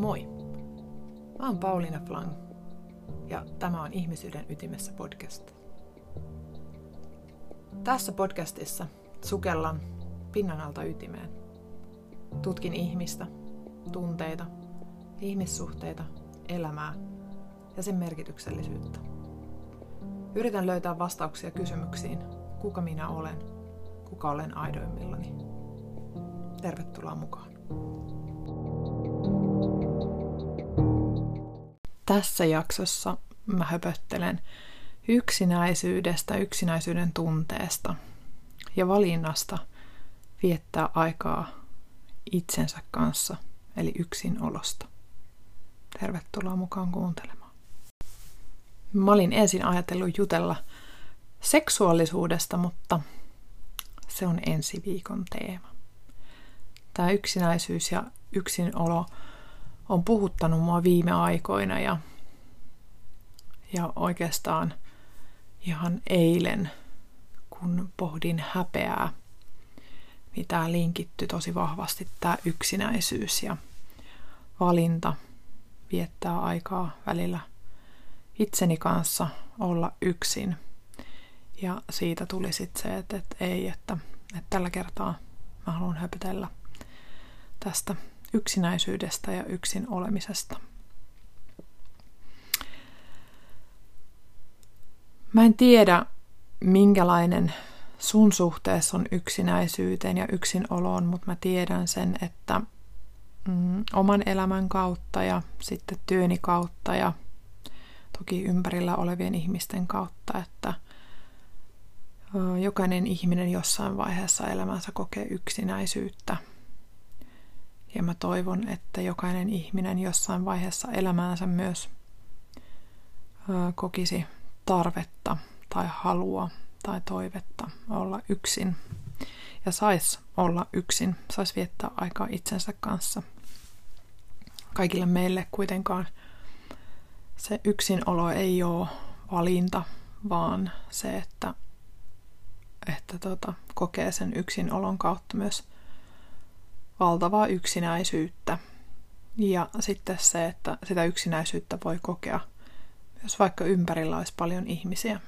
Moi! Mä oon Pauliina Flang ja tämä on Ihmisyyden ytimessä podcast. Tässä podcastissa sukellan pinnan alta ytimeen. Tutkin ihmistä, tunteita, ihmissuhteita, elämää ja sen merkityksellisyyttä. Yritän löytää vastauksia kysymyksiin, kuka minä olen, kuka olen aidoimmillani. Tervetuloa mukaan. Tässä jaksossa mä höpöttelen yksinäisyydestä, yksinäisyyden tunteesta ja valinnasta viettää aikaa itsensä kanssa, eli yksinolosta. Tervetuloa mukaan kuuntelemaan. Mä olin ensin ajatellut jutella seksuaalisuudesta, mutta se on ensi viikon teema. Tämä yksinäisyys ja yksinolo on puhuttanut mua viime aikoina ja, ja oikeastaan ihan eilen, kun pohdin häpeää, niin tämä linkitty tosi vahvasti tämä yksinäisyys ja valinta viettää aikaa välillä itseni kanssa olla yksin. Ja siitä tuli sitten se, että, että ei, että, että tällä kertaa mä haluan höpötellä tästä yksinäisyydestä ja yksin olemisesta. Mä en tiedä, minkälainen sun suhteessa on yksinäisyyteen ja yksinoloon, mutta mä tiedän sen, että mm, oman elämän kautta ja sitten työni kautta ja toki ympärillä olevien ihmisten kautta, että jokainen ihminen jossain vaiheessa elämänsä kokee yksinäisyyttä – ja mä toivon, että jokainen ihminen jossain vaiheessa elämäänsä myös kokisi tarvetta tai halua tai toivetta olla yksin ja sais olla yksin, sais viettää aikaa itsensä kanssa. Kaikille meille kuitenkaan se yksinolo ei ole valinta, vaan se, että, että tota, kokee sen yksinolon kautta myös valtavaa yksinäisyyttä. Ja sitten se, että sitä yksinäisyyttä voi kokea jos vaikka ympärillä olisi paljon ihmisiä.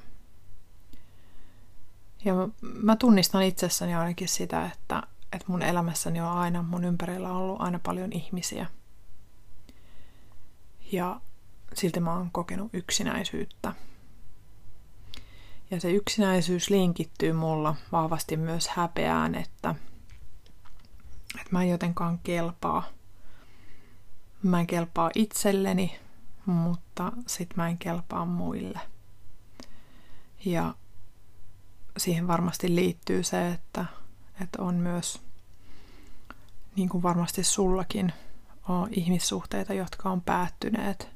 Ja mä tunnistan itsessäni ainakin sitä, että, että mun elämässäni on aina, mun ympärillä ollut aina paljon ihmisiä. Ja silti mä oon kokenut yksinäisyyttä. Ja se yksinäisyys linkittyy mulla vahvasti myös häpeään, että – että mä en jotenkaan kelpaa. Mä en kelpaa itselleni, mutta sit mä en kelpaa muille. Ja siihen varmasti liittyy se, että, että on myös, niin kuin varmasti sullakin, on ihmissuhteita, jotka on päättyneet.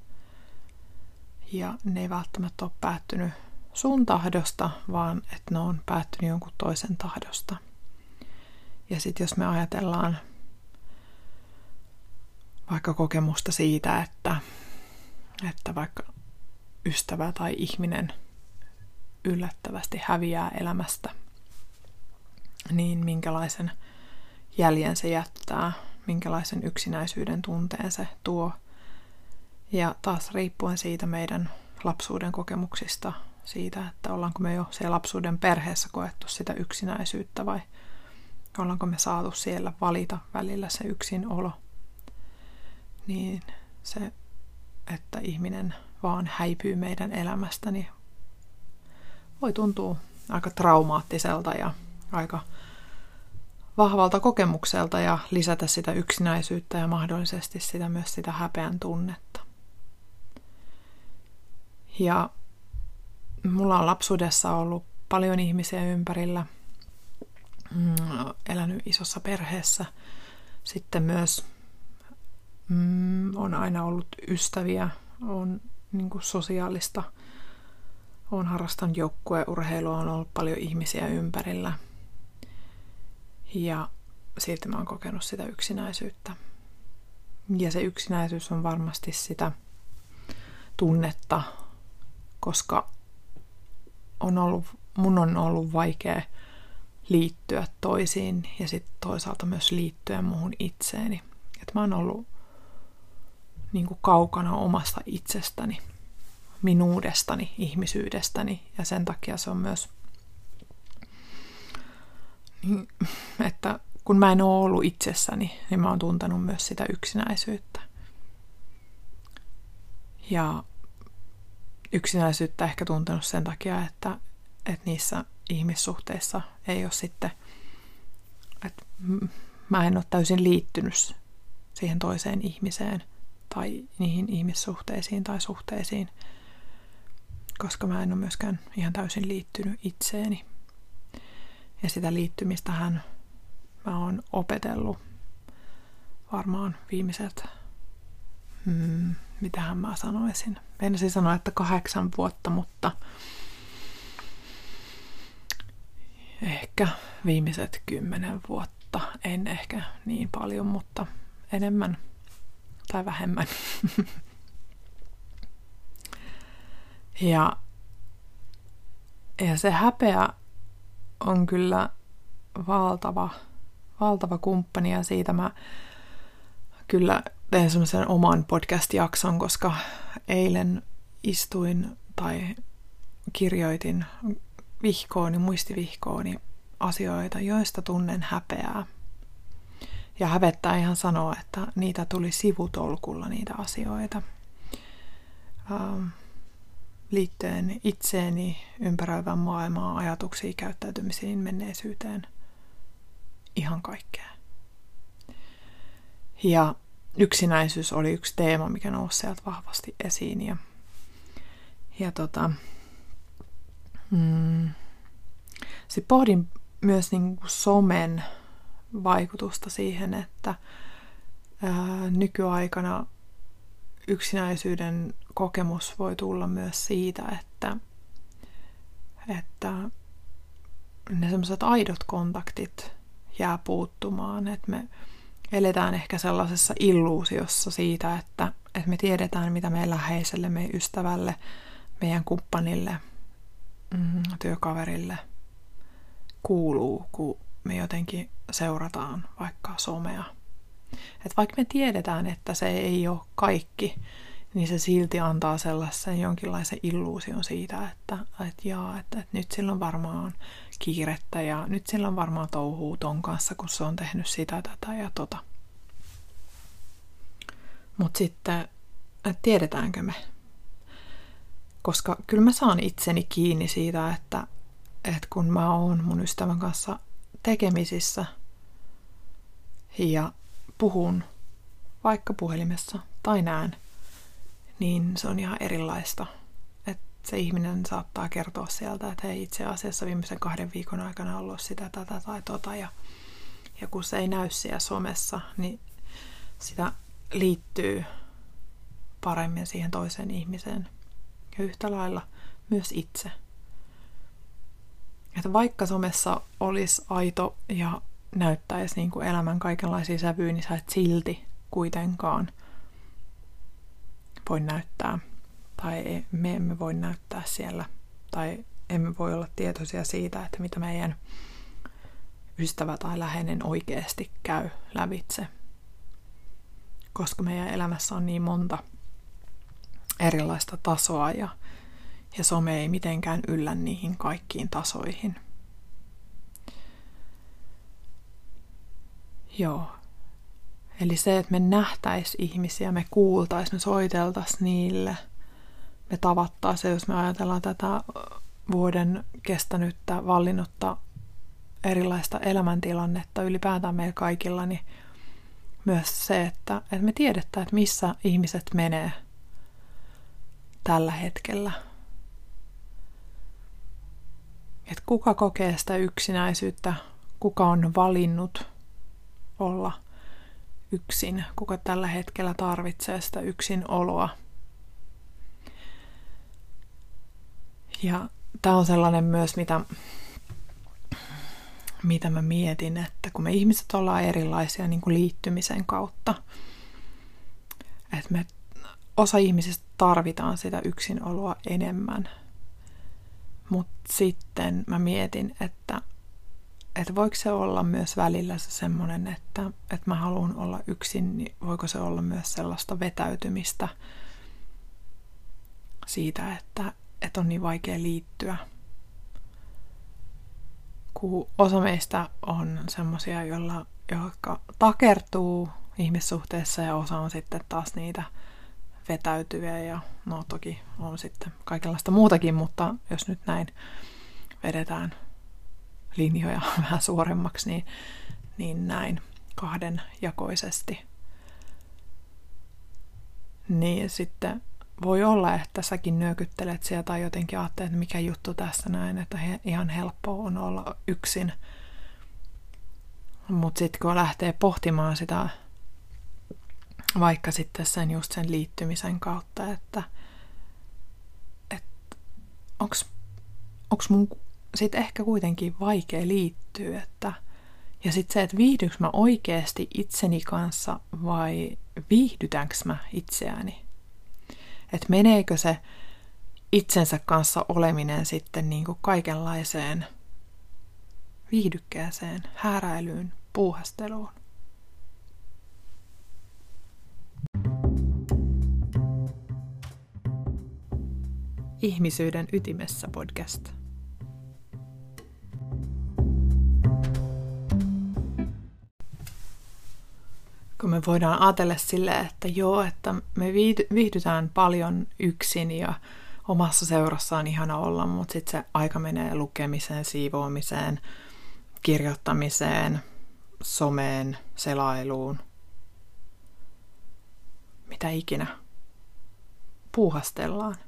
Ja ne ei välttämättä ole päättynyt sun tahdosta, vaan että ne on päättynyt jonkun toisen tahdosta. Ja sitten jos me ajatellaan vaikka kokemusta siitä, että, että vaikka ystävä tai ihminen yllättävästi häviää elämästä, niin minkälaisen jäljen se jättää, minkälaisen yksinäisyyden tunteen se tuo. Ja taas riippuen siitä meidän lapsuuden kokemuksista, siitä, että ollaanko me jo siellä lapsuuden perheessä koettu sitä yksinäisyyttä vai – ollaanko me saatu siellä valita välillä se yksin olo, niin se, että ihminen vaan häipyy meidän elämästä, niin voi tuntua aika traumaattiselta ja aika vahvalta kokemukselta ja lisätä sitä yksinäisyyttä ja mahdollisesti sitä myös sitä häpeän tunnetta. Ja mulla on lapsuudessa ollut paljon ihmisiä ympärillä – mm, elänyt isossa perheessä. Sitten myös mm, on aina ollut ystäviä, on niin kuin sosiaalista, on harrastanut joukkueurheilua, on ollut paljon ihmisiä ympärillä. Ja silti mä oon kokenut sitä yksinäisyyttä. Ja se yksinäisyys on varmasti sitä tunnetta, koska on ollut, mun on ollut vaikea liittyä toisiin ja sitten toisaalta myös liittyä muuhun itseeni. Että mä oon ollut niin kuin kaukana omasta itsestäni, minuudestani, ihmisyydestäni. Ja sen takia se on myös, niin, että kun mä en ole ollut itsessäni, niin mä oon tuntenut myös sitä yksinäisyyttä. Ja yksinäisyyttä ehkä tuntenut sen takia, että, että niissä ihmissuhteissa ei ole sitten, että mä en ole täysin liittynyt siihen toiseen ihmiseen tai niihin ihmissuhteisiin tai suhteisiin, koska mä en ole myöskään ihan täysin liittynyt itseeni. Ja sitä liittymistähän mä oon opetellut varmaan viimeiset, hmm, mitähän mä sanoisin. Meinasin sanoa, että kahdeksan vuotta, mutta ehkä viimeiset kymmenen vuotta. En ehkä niin paljon, mutta enemmän tai vähemmän. ja, ja se häpeä on kyllä valtava, valtava kumppani ja siitä mä kyllä teen semmoisen oman podcast-jakson, koska eilen istuin tai kirjoitin vihkooni, muistivihkooni asioita, joista tunnen häpeää. Ja hävettää ihan sanoa, että niitä tuli sivutolkulla niitä asioita. Ähm, liittyen itseeni, ympäröivän maailmaa, ajatuksiin, käyttäytymisiin, menneisyyteen. Ihan kaikkea. Ja yksinäisyys oli yksi teema, mikä nousi sieltä vahvasti esiin. Ja, ja tota, mm, sitten pohdin myös niin kuin somen vaikutusta siihen, että ää, nykyaikana yksinäisyyden kokemus voi tulla myös siitä, että, että ne semmoiset aidot kontaktit jää puuttumaan, että me eletään ehkä sellaisessa illuusiossa siitä, että, että me tiedetään, mitä meidän läheiselle, meidän ystävälle, meidän kumppanille, mm, työkaverille kuuluu, kun me jotenkin seurataan vaikka somea. Et vaikka me tiedetään, että se ei ole kaikki, niin se silti antaa sellaisen jonkinlaisen illuusion siitä, että, että, jaa, että, että nyt sillä on varmaan kiirettä ja nyt sillä on varmaan touhuu ton kanssa, kun se on tehnyt sitä, tätä ja tota. Mutta sitten, että tiedetäänkö me? Koska kyllä mä saan itseni kiinni siitä, että, että kun mä oon mun ystävän kanssa tekemisissä ja puhun vaikka puhelimessa tai näen, niin se on ihan erilaista. Että se ihminen saattaa kertoa sieltä, että hei itse asiassa viimeisen kahden viikon aikana ollut sitä, tätä tai tota. Ja, ja kun se ei näy siellä somessa, niin sitä liittyy paremmin siihen toiseen ihmiseen. Ja yhtä lailla myös itse. Että vaikka somessa olisi aito ja näyttäisi niin kuin elämän kaikenlaisia sävyjä, niin sä et silti kuitenkaan voi näyttää. Tai me emme voi näyttää siellä. Tai emme voi olla tietoisia siitä, että mitä meidän ystävä tai läheinen oikeasti käy lävitse. Koska meidän elämässä on niin monta erilaista tasoa ja ja some ei mitenkään yllä niihin kaikkiin tasoihin. Joo. Eli se, että me nähtäis ihmisiä, me kuultais, me soiteltais niille, me tavattaa se, jos me ajatellaan tätä vuoden kestänyttä, vallinnutta erilaista elämäntilannetta ylipäätään meillä kaikilla, niin myös se, että, että me tiedetään, että missä ihmiset menee tällä hetkellä – että kuka kokee sitä yksinäisyyttä, kuka on valinnut olla yksin, kuka tällä hetkellä tarvitsee sitä yksinoloa. Ja tämä on sellainen myös, mitä, mitä mä mietin, että kun me ihmiset ollaan erilaisia niin kuin liittymisen kautta, että me osa ihmisistä tarvitaan sitä yksinoloa enemmän – mutta sitten mä mietin, että, että voiko se olla myös välillä se semmoinen, että, että mä haluan olla yksin, niin voiko se olla myös sellaista vetäytymistä siitä, että, että on niin vaikea liittyä. Kun osa meistä on semmoisia, jotka takertuu ihmissuhteessa ja osa on sitten taas niitä vetäytyviä ja no toki on sitten kaikenlaista muutakin, mutta jos nyt näin vedetään linjoja vähän suoremmaksi, niin, niin näin kahdenjakoisesti. Niin sitten voi olla, että säkin nyökyttelet sieltä tai jotenkin ajattelet, että mikä juttu tässä näin, että he, ihan helppo on olla yksin. Mutta sitten kun lähtee pohtimaan sitä vaikka sitten sen just sen liittymisen kautta, että, että onko mun sitten ehkä kuitenkin vaikea liittyä, että ja sitten se, että viihdyks mä oikeasti itseni kanssa vai viihdytänkö mä itseäni. Että meneekö se itsensä kanssa oleminen sitten niin kuin kaikenlaiseen viihdykkeeseen, hääräilyyn, puuhasteluun. Ihmisyyden ytimessä podcast. Kun me voidaan ajatella sille, että joo, että me viihdytään paljon yksin ja omassa seurassa on ihana olla, mutta sitten se aika menee lukemiseen, siivoamiseen, kirjoittamiseen, someen, selailuun, mitä ikinä puuhastellaan.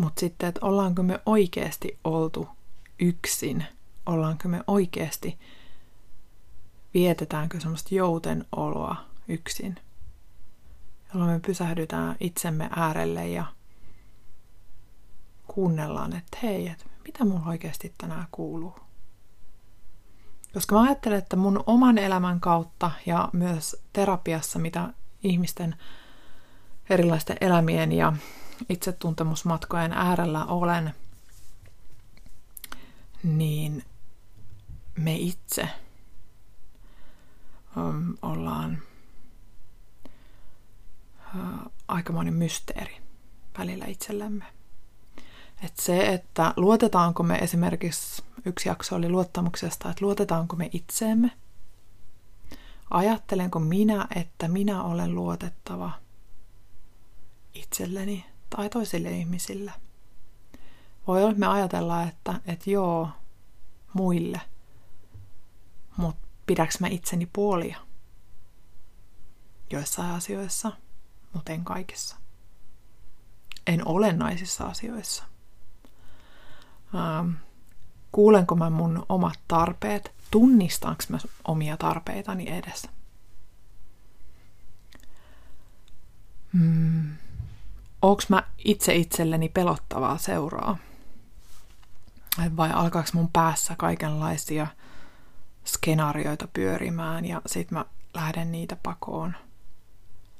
Mutta sitten, että ollaanko me oikeasti oltu yksin, ollaanko me oikeasti, vietetäänkö semmoista jouten oloa yksin, jolloin me pysähdytään itsemme äärelle ja kuunnellaan, että hei, että mitä mulla oikeasti tänään kuuluu. Koska mä ajattelen, että mun oman elämän kautta ja myös terapiassa, mitä ihmisten erilaisten elämien ja itsetuntemusmatkojen äärellä olen, niin me itse ollaan aikamoinen mysteeri välillä itsellemme. Et se, että luotetaanko me esimerkiksi, yksi jakso oli luottamuksesta, että luotetaanko me itseemme, ajattelenko minä, että minä olen luotettava itselleni tai toisille ihmisille. Voi olla, että me ajatellaan, että, että joo, muille, mutta pidäks mä itseni puolia? Joissain asioissa, mutta en kaikissa. En olennaisissa asioissa. Ähm, kuulenko mä mun omat tarpeet? Tunnistanko mä omia tarpeitani edes? Hmm onko mä itse itselleni pelottavaa seuraa? Vai alkaako mun päässä kaikenlaisia skenaarioita pyörimään ja sit mä lähden niitä pakoon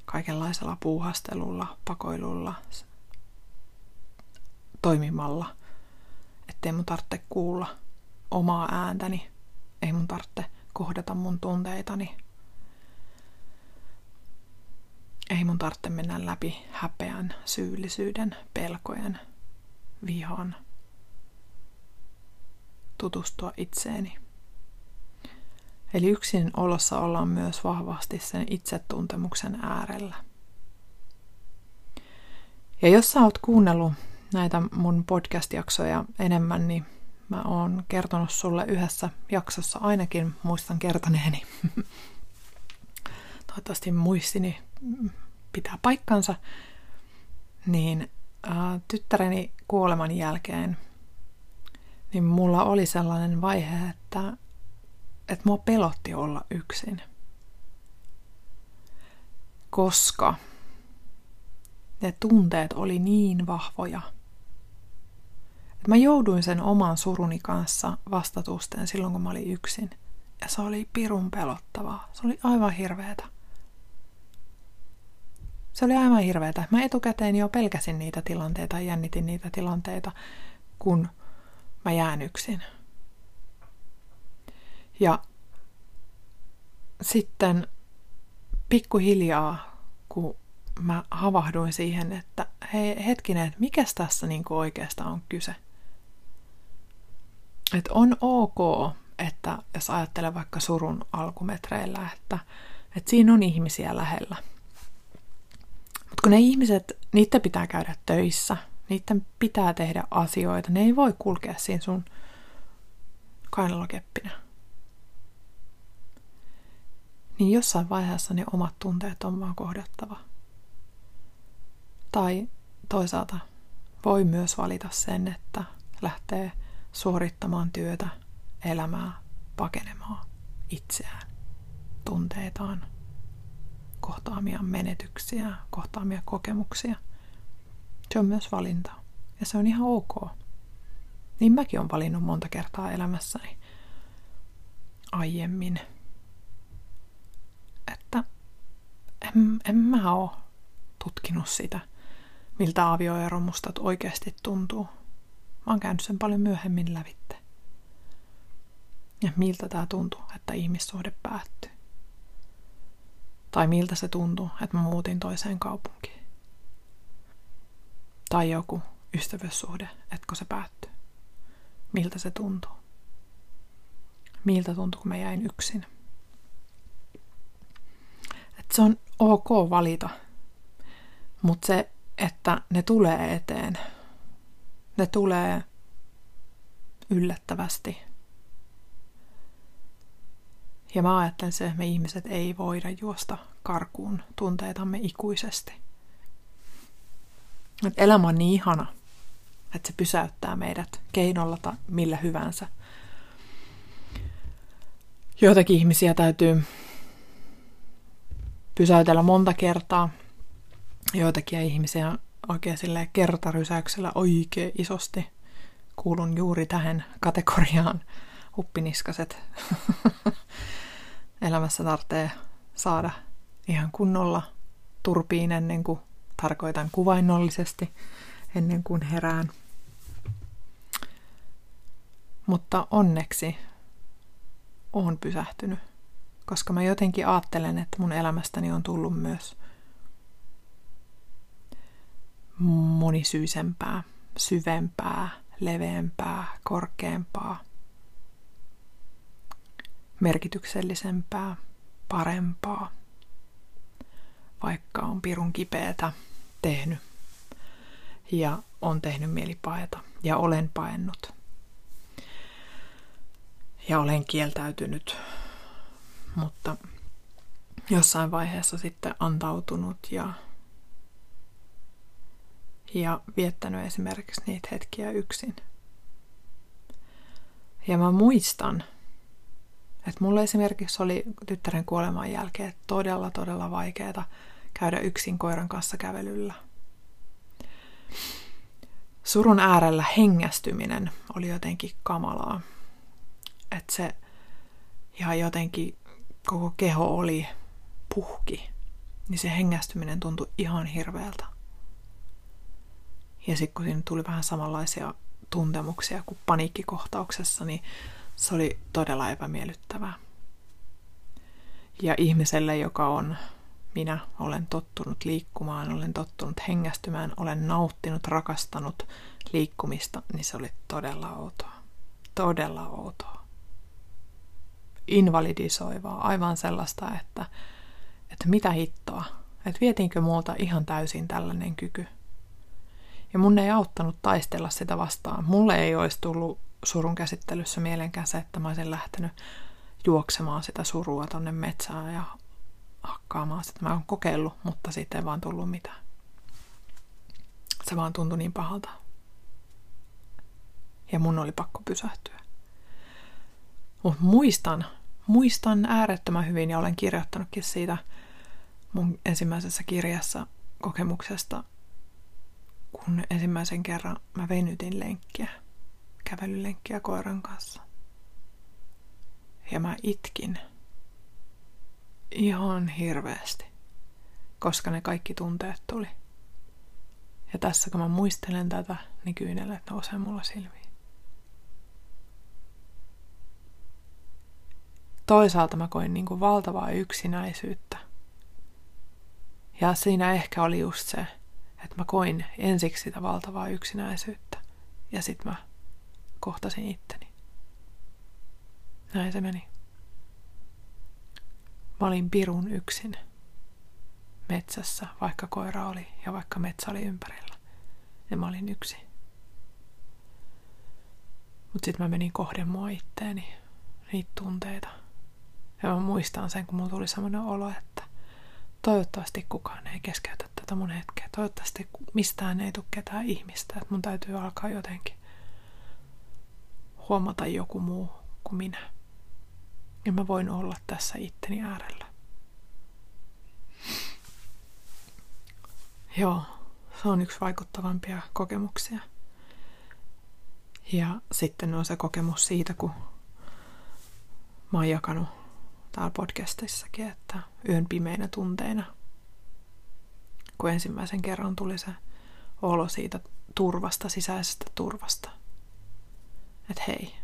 kaikenlaisella puuhastelulla, pakoilulla, toimimalla, ettei mun tarvitse kuulla omaa ääntäni, ei mun tarvitse kohdata mun tunteitani, ei mun tarvitse mennä läpi häpeän, syyllisyyden, pelkojen, vihan, tutustua itseeni. Eli yksin olossa ollaan myös vahvasti sen itsetuntemuksen äärellä. Ja jos sä oot kuunnellut näitä mun podcast-jaksoja enemmän, niin mä oon kertonut sulle yhdessä jaksossa ainakin, muistan kertoneeni. Toivottavasti muistini pitää paikkansa, niin ää, tyttäreni kuoleman jälkeen niin mulla oli sellainen vaihe, että, että mua pelotti olla yksin. Koska ne tunteet oli niin vahvoja. Että mä jouduin sen oman suruni kanssa vastatusten silloin, kun mä olin yksin. Ja se oli pirun pelottavaa. Se oli aivan hirveetä. Se oli aivan hirveätä. Mä etukäteen jo pelkäsin niitä tilanteita ja jännitin niitä tilanteita, kun mä jään yksin. Ja sitten pikkuhiljaa, kun mä havahduin siihen, että hei hetkinen, että mikä tässä niin oikeastaan on kyse. Että on ok, että jos ajattelee vaikka surun alkumetreillä, että, että siinä on ihmisiä lähellä. Mutta kun ne ihmiset, niitä pitää käydä töissä, niiden pitää tehdä asioita, ne ei voi kulkea siinä sun kainalokeppinä. Niin jossain vaiheessa ne omat tunteet on vaan kohdattava. Tai toisaalta voi myös valita sen, että lähtee suorittamaan työtä, elämää, pakenemaan itseään, tunteitaan, kohtaamia menetyksiä, kohtaamia kokemuksia. Se on myös valinta. Ja se on ihan ok. Niin mäkin olen valinnut monta kertaa elämässäni aiemmin. Että en, en mä oo tutkinut sitä, miltä avioero oikeasti tuntuu. Mä oon käynyt sen paljon myöhemmin lävitte. Ja miltä tämä tuntuu, että ihmissuhde päättyy. Tai miltä se tuntuu, että mä muutin toiseen kaupunkiin. Tai joku ystävyyssuhde, etkö se päättyy. Miltä se tuntuu. Miltä tuntuu, kun mä jäin yksin. Et se on ok valita, mutta se, että ne tulee eteen, ne tulee yllättävästi. Ja mä ajattelen se, että me ihmiset ei voida juosta karkuun tunteitamme ikuisesti. Et elämä on niin ihana, että se pysäyttää meidät keinolla tai millä hyvänsä. Joitakin ihmisiä täytyy pysäytellä monta kertaa. Joitakin ihmisiä oikein sille kertarysäyksellä oikein isosti. Kuulun juuri tähän kategoriaan huppiniskaset. Elämässä tarvitsee saada ihan kunnolla turpiin ennen kuin tarkoitan kuvainnollisesti, ennen kuin herään. Mutta onneksi on pysähtynyt, koska mä jotenkin ajattelen, että mun elämästäni on tullut myös monisyisempää, syvempää, leveämpää, korkeampaa, merkityksellisempää, parempaa, vaikka on pirun kipeätä tehnyt ja on tehnyt mieli paeta ja olen paennut. Ja olen kieltäytynyt, mutta jossain vaiheessa sitten antautunut ja ja viettänyt esimerkiksi niitä hetkiä yksin. Ja mä muistan, että mulle esimerkiksi oli tyttären kuoleman jälkeen todella, todella vaikeaa käydä yksin koiran kanssa kävelyllä. Surun äärellä hengästyminen oli jotenkin kamalaa. Että se ihan jotenkin koko keho oli puhki, niin se hengästyminen tuntui ihan hirveältä. Ja sitten kun siinä tuli vähän samanlaisia tuntemuksia kuin paniikkikohtauksessa, niin se oli todella epämiellyttävää. Ja ihmiselle, joka on minä, olen tottunut liikkumaan, olen tottunut hengästymään, olen nauttinut, rakastanut liikkumista, niin se oli todella outoa. Todella outoa. Invalidisoivaa, aivan sellaista, että, että mitä hittoa, että vietiinkö multa ihan täysin tällainen kyky – ja mun ei auttanut taistella sitä vastaan. Mulle ei olisi tullut surun käsittelyssä mielenkään se, että mä olisin lähtenyt juoksemaan sitä surua tonne metsään ja hakkaamaan sitä. Mä oon kokeillut, mutta siitä ei vaan tullut mitään. Se vaan tuntui niin pahalta. Ja mun oli pakko pysähtyä. Mutta muistan, muistan äärettömän hyvin ja olen kirjoittanutkin siitä mun ensimmäisessä kirjassa kokemuksesta kun ensimmäisen kerran mä venytin lenkkiä, kävelylenkkiä koiran kanssa. Ja mä itkin ihan hirveästi, koska ne kaikki tunteet tuli. Ja tässä kun mä muistelen tätä, niin kyynelet nousee mulla silmiin. toisaalta mä koin niin kuin valtavaa yksinäisyyttä. Ja siinä ehkä oli just se, että mä koin ensiksi sitä valtavaa yksinäisyyttä. Ja sitten mä kohtasin itteni. Näin se meni. Mä olin pirun yksin metsässä, vaikka koira oli ja vaikka metsä oli ympärillä. Ja mä olin yksin. Mutta sitten mä menin kohden mua itteeni, niitä tunteita. Ja mä muistan sen, kun mulla tuli semmoinen olo, että toivottavasti kukaan ei keskeytä tätä mun hetkeä. Toivottavasti mistään ei tule ketään ihmistä. Että mun täytyy alkaa jotenkin huomata joku muu kuin minä. Ja mä voin olla tässä itteni äärellä. Joo, se on yksi vaikuttavampia kokemuksia. Ja sitten on se kokemus siitä, kun mä oon jakanut täällä podcastissakin, että yön pimeinä tunteina, kun ensimmäisen kerran tuli se olo siitä turvasta, sisäisestä turvasta. Että hei,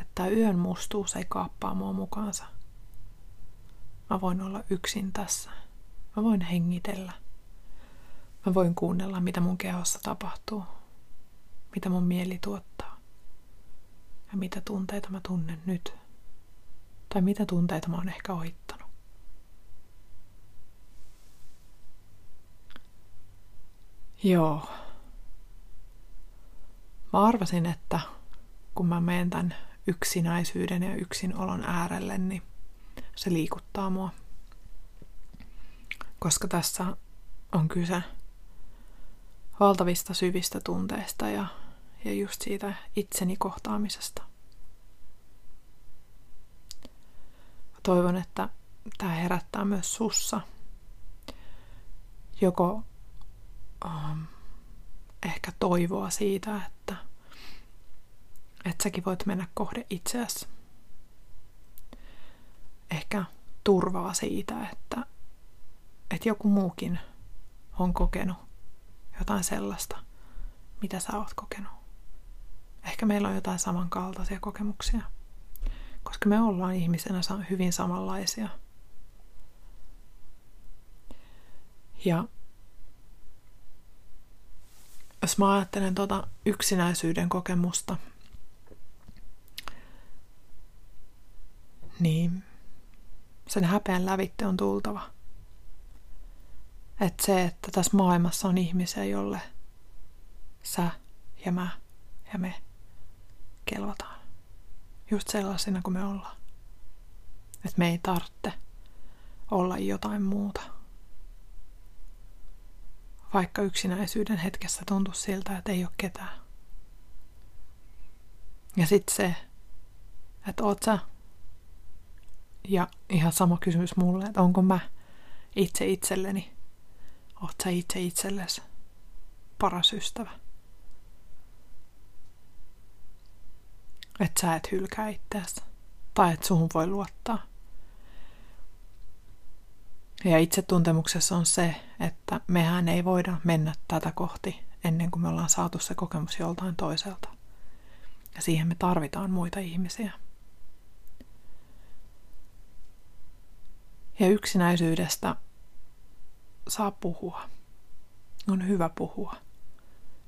että yön mustuus ei kaappaa mua mukaansa. Mä voin olla yksin tässä. Mä voin hengitellä. Mä voin kuunnella, mitä mun kehossa tapahtuu. Mitä mun mieli tuottaa. Ja mitä tunteita mä tunnen nyt. Tai mitä tunteita mä oon ehkä ohittanut. Joo. Mä arvasin, että kun mä menen tämän yksinäisyyden ja yksinolon äärelle, niin se liikuttaa mua. Koska tässä on kyse valtavista syvistä tunteista ja, ja just siitä itseni kohtaamisesta. Toivon, että tämä herättää myös sussa joko um, ehkä toivoa siitä, että, että säkin voit mennä kohde itseäsi. Ehkä turvaa siitä, että, että joku muukin on kokenut jotain sellaista, mitä sä oot kokenut. Ehkä meillä on jotain samankaltaisia kokemuksia, koska me ollaan ihmisenä hyvin samanlaisia. Ja jos mä ajattelen tuota yksinäisyyden kokemusta, niin sen häpeän lävitte on tultava. Että se, että tässä maailmassa on ihmisiä, jolle sä ja mä ja me kelvataan. Just sellaisina kuin me ollaan. Että me ei tarvitse olla jotain muuta. Vaikka yksinäisyyden hetkessä tuntuu siltä, että ei ole ketään. Ja sitten se, että oot sä, ja ihan sama kysymys mulle, että onko mä itse itselleni Oot sä itse itsellesi paras ystävä. Että sä et hylkää itseäsi. Tai että suhun voi luottaa. Ja itsetuntemuksessa on se, että mehän ei voida mennä tätä kohti ennen kuin me ollaan saatu se kokemus joltain toiselta. Ja siihen me tarvitaan muita ihmisiä. Ja yksinäisyydestä saa puhua. On hyvä puhua,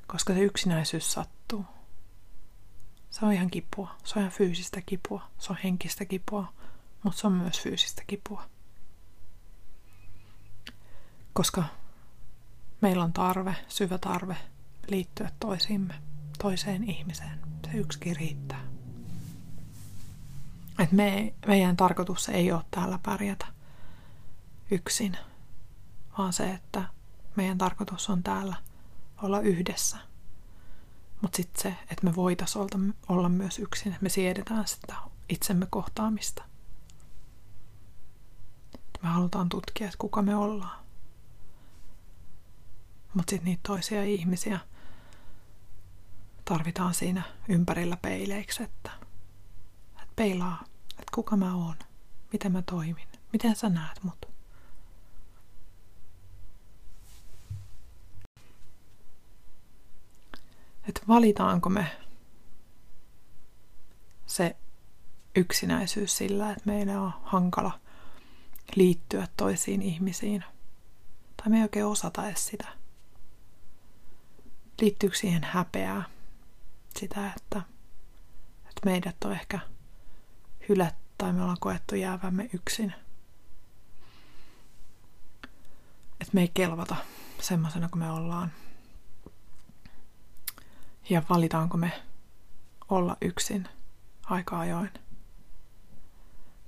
koska se yksinäisyys sattuu. Se on ihan kipua. Se on ihan fyysistä kipua. Se on henkistä kipua, mutta se on myös fyysistä kipua. Koska meillä on tarve, syvä tarve liittyä toisiimme, toiseen ihmiseen. Se yksikin riittää. Et me, meidän tarkoitus ei ole täällä pärjätä yksin, vaan se, että meidän tarkoitus on täällä olla yhdessä. Mutta sitten se, että me voitaisiin olla myös yksin, että me siedetään sitä itsemme kohtaamista. Me halutaan tutkia, että kuka me ollaan. Mutta sitten niitä toisia ihmisiä tarvitaan siinä ympärillä peileiksi, että, että peilaa, että kuka mä oon, miten mä toimin, miten sä näet mut. että valitaanko me se yksinäisyys sillä, että meidän on hankala liittyä toisiin ihmisiin. Tai me ei oikein osata edes sitä. Liittyykö siihen häpeää? Sitä, että, että meidät on ehkä hylätty tai me ollaan koettu jäävämme yksin. Että me ei kelvata semmoisena kuin me ollaan. Ja valitaanko me olla yksin aika ajoin.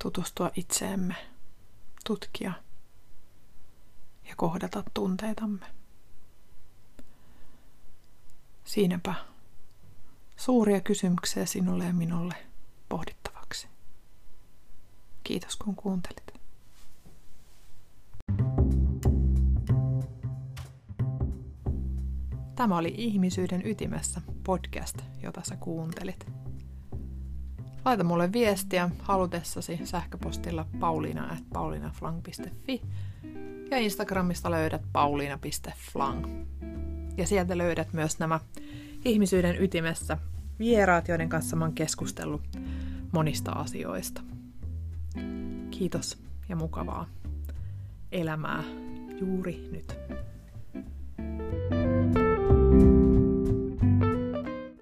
Tutustua itseemme, tutkia ja kohdata tunteitamme. Siinäpä suuria kysymyksiä sinulle ja minulle pohdittavaksi. Kiitos kun kuuntelit. Tämä oli Ihmisyyden ytimessä podcast, jota sä kuuntelit. Laita mulle viestiä halutessasi sähköpostilla paulina.paulinaflang.fi ja Instagramista löydät paulina.flang. Ja sieltä löydät myös nämä Ihmisyyden ytimessä vieraat, joiden kanssa mä oon keskustellut monista asioista. Kiitos ja mukavaa elämää juuri nyt.